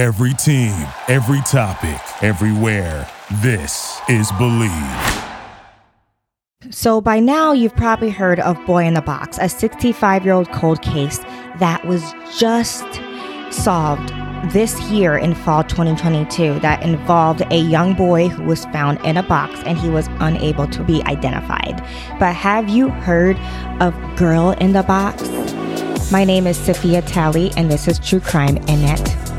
Every team, every topic, everywhere. This is Bleav. So, by now, you've probably heard of Boy in the Box, a 65 year old cold case that was just solved this year in fall 2022 that involved a young boy who was found in a box and he was unable to be identified. But have you heard of Girl in the Box? My name is Sophia Talley, and this is True Crime in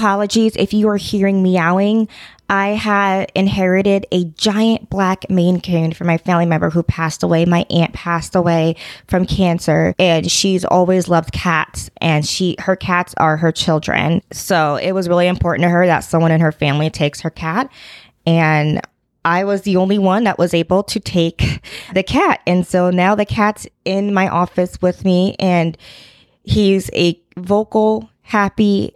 Apologies if you are hearing meowing. I had inherited a giant black Maine Coon from my family member who passed away. My aunt passed away from cancer and she's always loved cats and she, her cats are her children. So it was really important to her that someone in her family takes her cat. And I was the only one that was able to take the cat. And so now the cat's in my office with me and he's a vocal, happy,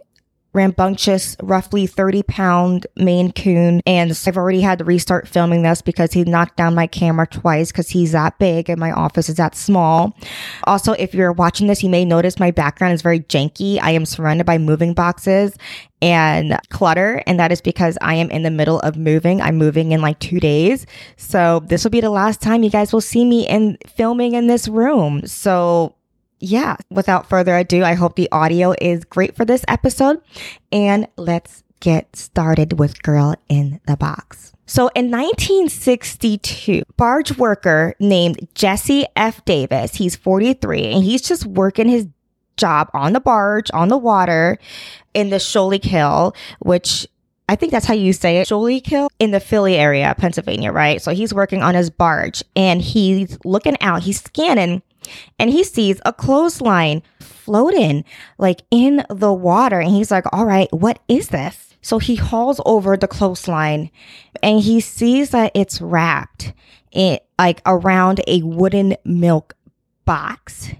rambunctious, roughly 30 pound Maine Coon. And I've already had to restart filming this because he knocked down my camera twice because he's that big and my office is that small. Also, if you're watching this, you may notice my background is very janky. I am surrounded by moving boxes and clutter. And that is because I am in the middle of moving. I'm moving in like two days. So this will be the last time you guys will see me in filming in this room. So yeah, without further ado, I hope the audio is great for this episode. And let's get started with Girl in the Box. So in 1962, barge worker named Jesse F. Davis, he's 43 and he's just working his job on the barge, on the water in the Schuylkill, which I think that's how you say it, Schuylkill in the Philly area, Pennsylvania, right? So he's working on his barge and he's looking out, he's scanning and he sees a clothesline floating like in the water. And he's like, all right, what is this? So he hauls over the clothesline and he sees that it's wrapped in like around a wooden milk box.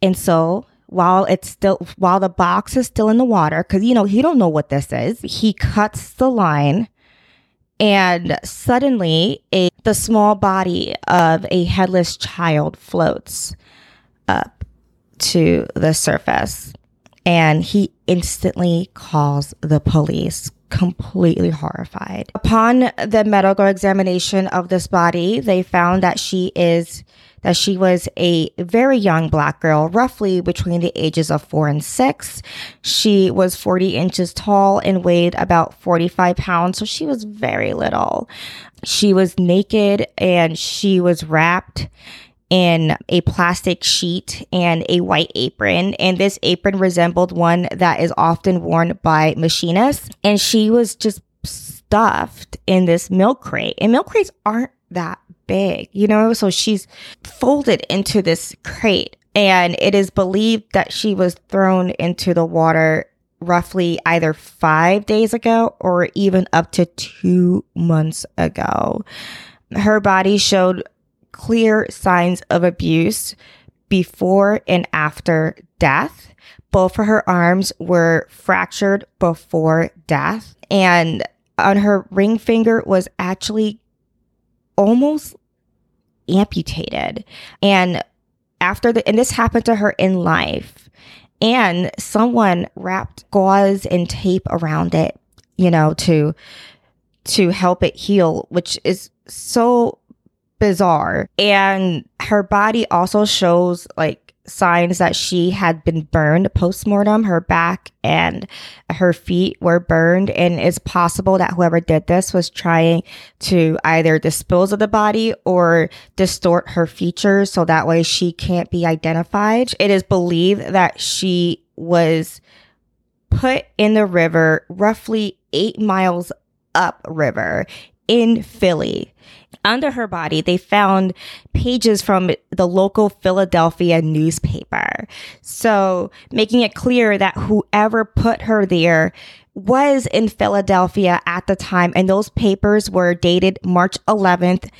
And so while it's still while the box is still in the water, because you know he don't know what this is, he cuts the line and suddenly a the small body of a headless child floats up to the surface. And he instantly calls the police completely horrified. Upon the medical examination of this body they found that she is that she was a very young black girl, roughly between the ages of four and six. She was 40 inches tall and weighed about 45 pounds, so she was very little. She was naked and she was wrapped in a plastic sheet and a white apron. And this apron resembled one that is often worn by machinists. And she was just stuffed in this milk crate. And milk crates aren't that big, you know? So she's folded into this crate and it is believed that she was thrown into the water roughly either five days ago or even up to two months ago. Her body showed clear signs of abuse before and after death. Both of her arms were fractured before death, and on her ring finger was actually almost amputated. And after the, and this happened to her in life. And someone wrapped gauze and tape around it, you know, to, to help it heal, which is so bizarre. And her body also shows like signs that she had been burned post-mortem. Her back and her feet were burned. And it's possible that whoever did this was trying to either dispose of the body or distort her features so that way she can't be identified. It is believed that she was put in the river roughly eight miles upriver in Philly. Under her body, they found pages from the local Philadelphia newspaper. So, making it clear that whoever put her there was in Philadelphia at the time, and those papers were dated March 11th,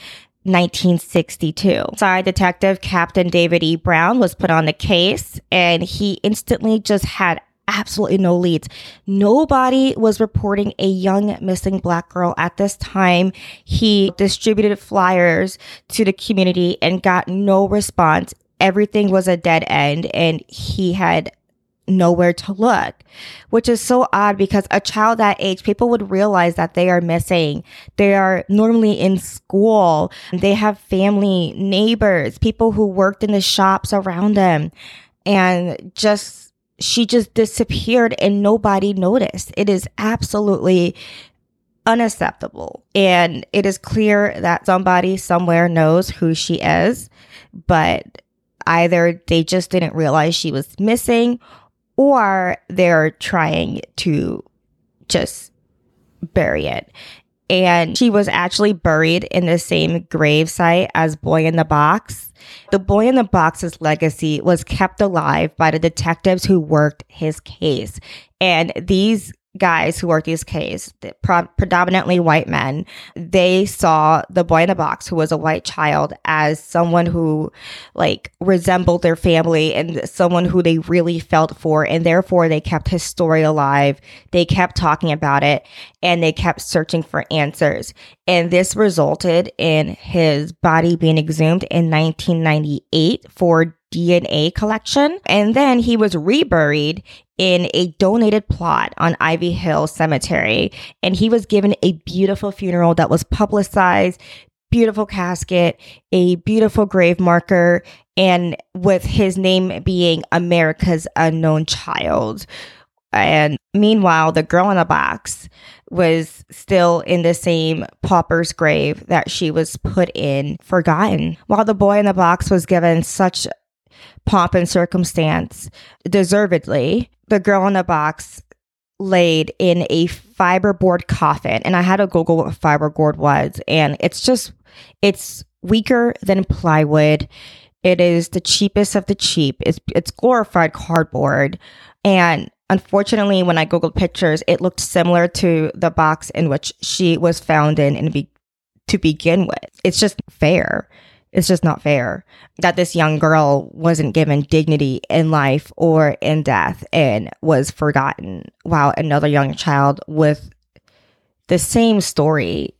1962. Side Detective Captain David E. Brown was put on the case, and he instantly just had absolutely no leads. Nobody was reporting a young missing black girl at this time. He distributed flyers to the community and got no response. Everything was a dead end and he had nowhere to look, which is so odd because a child that age, people would realize that they are missing. They are normally in school. They have family, neighbors, people who worked in the shops around them. And just, she just disappeared and nobody noticed. It is absolutely unacceptable. And it is clear that somebody somewhere knows who she is, but either they just didn't realize she was missing or they're trying to just bury it. And she was actually buried in the same grave site as Boy in the Box. The Boy in the Box's legacy was kept alive by the detectives who worked his case. And these guys who worked these cases, pro- predominantly white men, they saw the boy in the box, who was a white child, as someone who like resembled their family and someone who they really felt for. And therefore, they kept his story alive. They kept talking about it and they kept searching for answers. And this resulted in his body being exhumed in 1998 for DNA collection. And then he was reburied in a donated plot on Ivy Hill Cemetery. And he was given a beautiful funeral that was publicized, beautiful casket, a beautiful grave marker, and with his name being America's Unknown Child. And meanwhile, the girl in the box was still in the same pauper's grave that she was put in, forgotten. While the boy in the box was given such pomp and circumstance, deservedly, the girl in the box laid in a fiberboard coffin. And I had to Google what fiberboard was. And it's just, it's weaker than plywood. It is the cheapest of the cheap. It's, it's glorified cardboard. And unfortunately, when I Googled pictures, it looked similar to the box in which she was found in, in be, to begin with. It's just fair. It's just not fair that this young girl wasn't given dignity in life or in death and was forgotten while another young child with the same story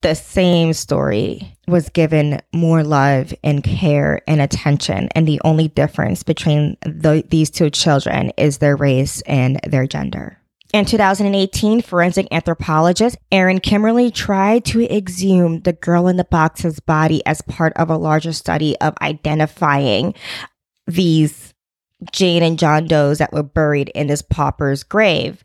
the same story was given more love and care and attention. And the only difference between the, these two children is their race and their gender in 2018, forensic anthropologist Erin Kimmerle tried to exhume the girl in the box's body as part of a larger study of identifying these Jane and John Does that were buried in this pauper's grave.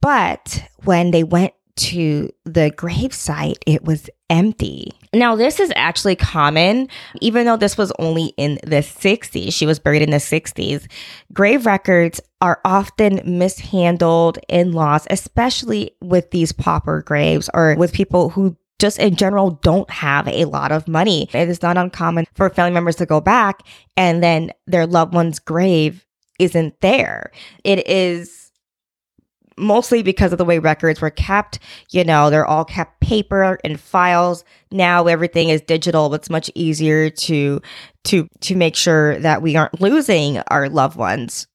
But when they went to the gravesite, it was empty. Now, this is actually common, even though this was only in the 60s. She was buried in the 60s. Grave records are often mishandled and lost, especially with these pauper graves or with people who just in general don't have a lot of money. It is not uncommon for family members to go back and then their loved one's grave isn't there. It is mostly because of the way records were kept. You know, they're all kept paper and files. Now everything is digital. It's much easier to to to make sure that we aren't losing our loved ones.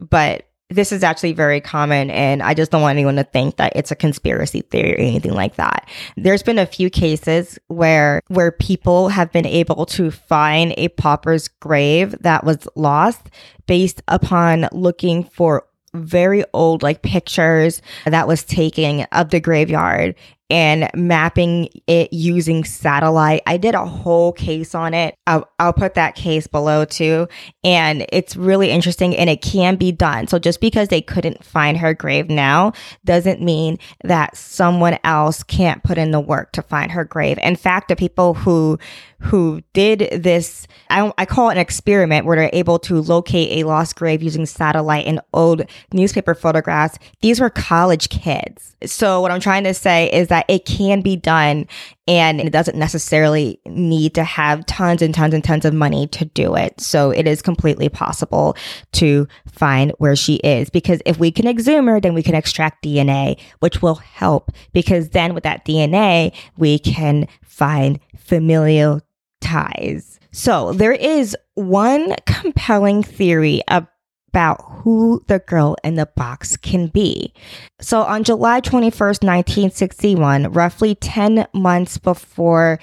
But this is actually very common and I just don't want anyone to think that it's a conspiracy theory or anything like that. There's been a few cases where where people have been able to find a pauper's grave that was lost based upon looking for very old like pictures that was taken of the graveyard and mapping it using satellite. I did a whole case on it. I'll, I'll put that case below too. And it's really interesting and it can be done. So just because they couldn't find her grave now doesn't mean that someone else can't put in the work to find her grave. In fact, the people who who did this, I, I call it an experiment where they're able to locate a lost grave using satellite and old newspaper photographs. These were college kids. So what I'm trying to say is that it can be done and it doesn't necessarily need to have tons and tons and tons of money to do it. So it is completely possible to find where she is because if we can exhume her, then we can extract DNA, which will help because then with that DNA, we can find familial ties. So there is one compelling theory about who the girl in the box can be. So on July 21st, 1961, roughly 10 months before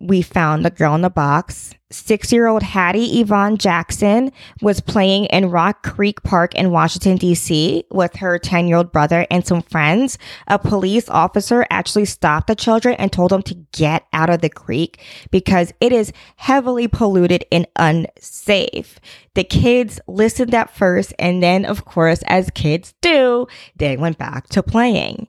we found the girl in the box. Six year old Hattie Yvonne Jackson was playing in Rock Creek Park in Washington, D.C. with her 10 year old brother and some friends. A police officer actually stopped the children and told them to get out of the creek because it is heavily polluted and unsafe. The kids listened at first, and then, of course, as kids do, they went back to playing.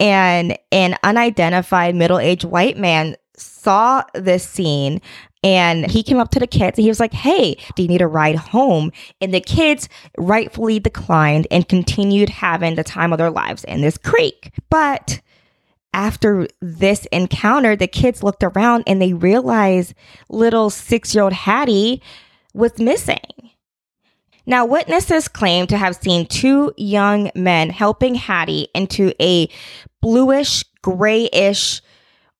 And an unidentified middle aged white man saw this scene and he came up to the kids and he was like, Hey, do you need a ride home? And the kids rightfully declined and continued having the time of their lives in this creek. But after this encounter, the kids looked around and they realized little six year old Hattie was missing. Now, witnesses claim to have seen two young men helping Hattie into a bluish, grayish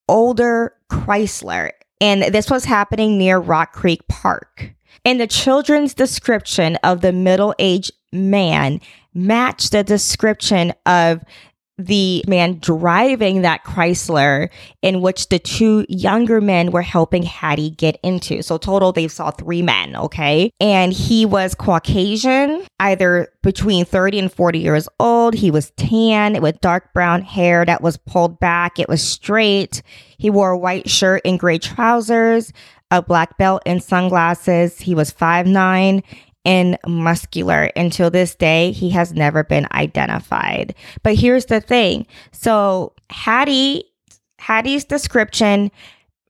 older Chrysler, and this was happening near Rock Creek Park. And the children's description of the middle aged man matched the description of the man driving that Chrysler in which the two younger men were helping Hattie get into. So total they saw three men, okay? And he was Caucasian, either between 30 and 40 years old. He was tan with dark brown hair that was pulled back. It was straight. He wore a white shirt and gray trousers, a black belt and sunglasses. He was five nine and muscular. Until this day, he has never been identified. But here's the thing. So Hattie, Hattie's description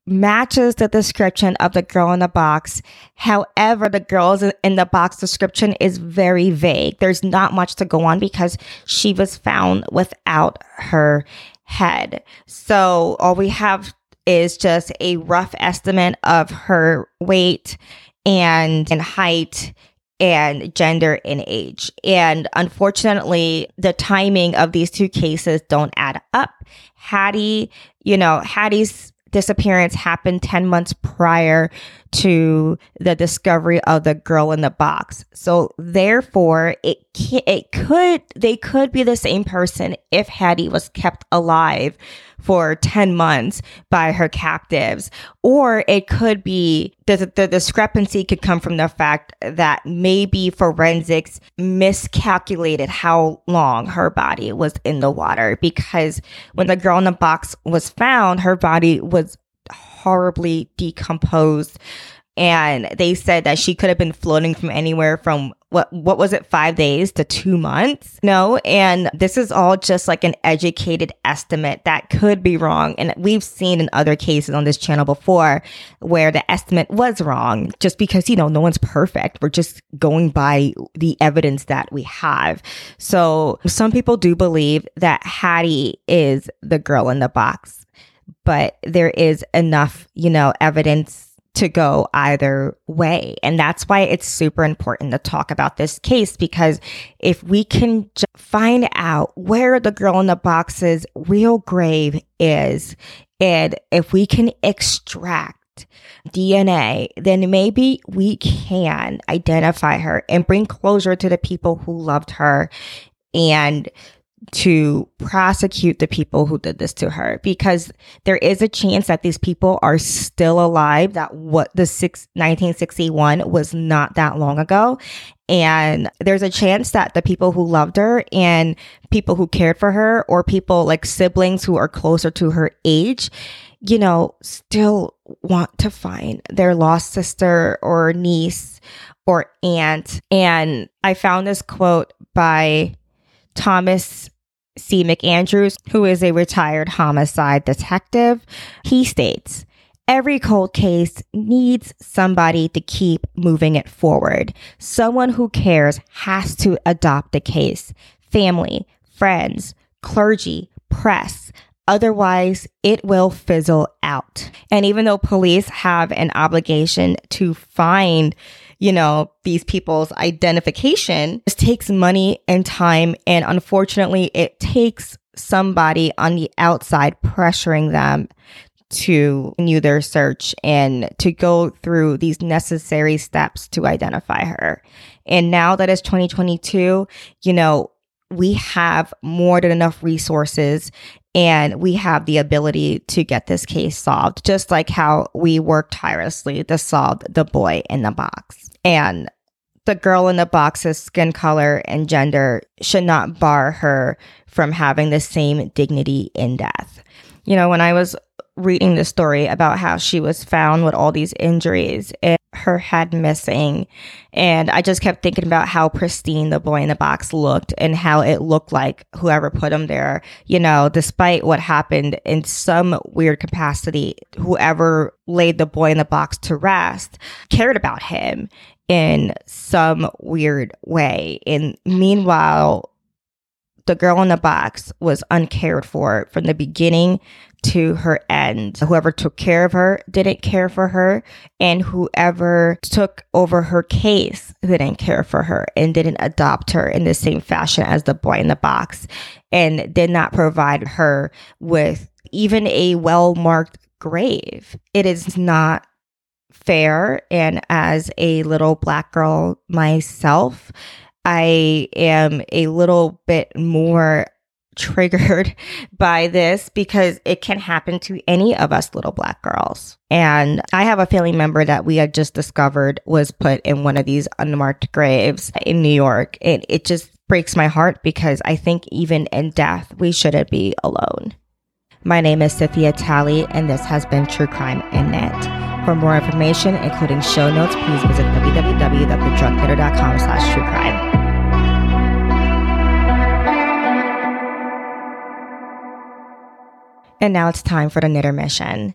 matches the description of the girl in the box. However, the girl's in the box description is very vague. There's not much to go on because she was found without her head. So all we have is just a rough estimate of her weight and, and height and gender and age. And unfortunately, the timing of these two cases don't add up. Hattie, you know, Hattie's disappearance happened 10 months prior to the discovery of the girl in the box. So therefore, it it could they could be the same person if Hattie was kept alive for 10 months by her captives. Or it could be the, the discrepancy could come from the fact that maybe forensics miscalculated how long her body was in the water. Because when the girl in the box was found her body was horribly decomposed and they said that she could have been floating from anywhere from what what was it 5 days to 2 months? No. And this is all just like an educated estimate that could be wrong. And we've seen in other cases on this channel before where the estimate was wrong just because you know no one's perfect. We're just going by the evidence that we have. So some people do believe that Hattie is the girl in the box but there is enough, you know, evidence to go either way. And that's why it's super important to talk about this case because if we can find out where the girl in the box's real grave is, and if we can extract DNA, then maybe we can identify her and bring closure to the people who loved her and to prosecute the people who did this to her because there is a chance that these people are still alive that what the six, 1961 was not that long ago. And there's a chance that the people who loved her and people who cared for her or people like siblings who are closer to her age you know still want to find their lost sister or niece or aunt. And i found this quote by Thomas C. McAndrews, who is a retired homicide detective, he states, Every cold case needs somebody to keep moving it forward. Someone who cares has to adopt the case. Family, friends, clergy, press. Otherwise, it will fizzle out. And even though police have an obligation to find you know, these people's identification. This takes money and time. And unfortunately, it takes somebody on the outside pressuring them to renew their search and to go through these necessary steps to identify her. And now that it's 2022, you know, we have more than enough resources and we have the ability to get this case solved, just like how we worked tirelessly to solve the boy in the box. And the girl in the box's skin color and gender should not bar her from having the same dignity in death. You know, when I was reading the story about how she was found with all these injuries and her head missing. And I just kept thinking about how pristine the boy in the box looked and how it looked like whoever put him there, you know, despite what happened in some weird capacity, whoever laid the boy in the box to rest cared about him in some weird way. And meanwhile, the girl in the box was uncared for from the beginning to her end. Whoever took care of her didn't care for her, and whoever took over her case didn't care for her and didn't adopt her in the same fashion as the boy in the box and did not provide her with even a well marked grave. It is not fair. And as a little black girl myself, I am a little bit more triggered by this because it can happen to any of us little black girls. And I have a family member that we had just discovered was put in one of these unmarked graves in New York. And it just breaks my heart because I think even in death, we shouldn't be alone. My name is Cynthia Talley, and this has been True Crime in Knit. For more information, including show notes, please visit www.thedrunkknitter.com slash true crime. And now it's time for the knitter mission.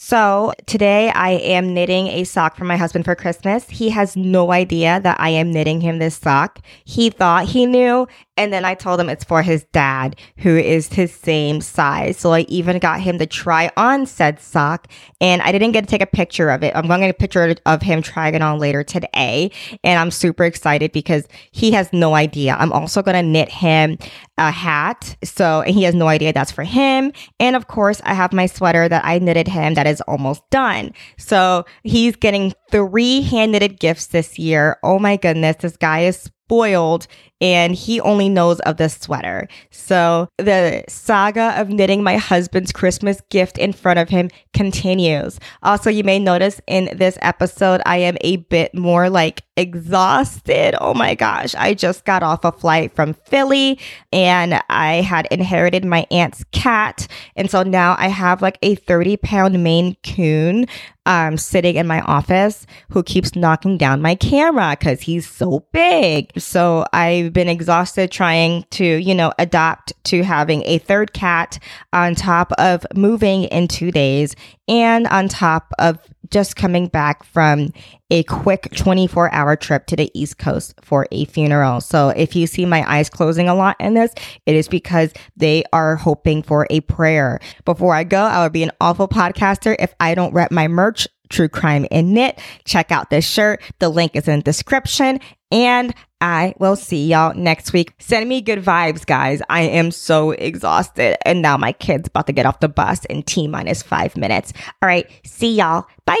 So today I am knitting a sock for my husband for Christmas. He has no idea that I am knitting him this sock. He thought he knew. And then I told him it's for his dad, who is his same size. So I even got him to try on said sock. And I didn't get to take a picture of it. I'm going to get a picture of him trying it on later today. And I'm super excited because he has no idea. I'm also going to knit him a hat. So and he has no idea that's for him. And of course, I have my sweater that I knitted him that is almost done. So he's getting three hand knitted gifts this year. Oh my goodness, this guy is spoiled and he only knows of the sweater. So the saga of knitting my husband's Christmas gift in front of him continues. Also, you may notice in this episode, I am a bit more like exhausted. Oh my gosh. I just got off a flight from Philly and I had inherited my aunt's cat. And so now I have like a 30 pound Maine Coon um, sitting in my office who keeps knocking down my camera because he's so big. So I've been exhausted trying to, you know, adapt to having a third cat on top of moving in two days and on top of just coming back from a quick 24 hour trip to the East Coast for a funeral. So if you see my eyes closing a lot in this, it is because they are hoping for a prayer. Before I go, I would be an awful podcaster if I don't rep my merch. True Crime in Knit. Check out this shirt. The link is in the description. And I will see y'all next week. Send me good vibes, guys. I am so exhausted. And now my kid's about to get off the bus in T minus five minutes. All right. See y'all. Bye.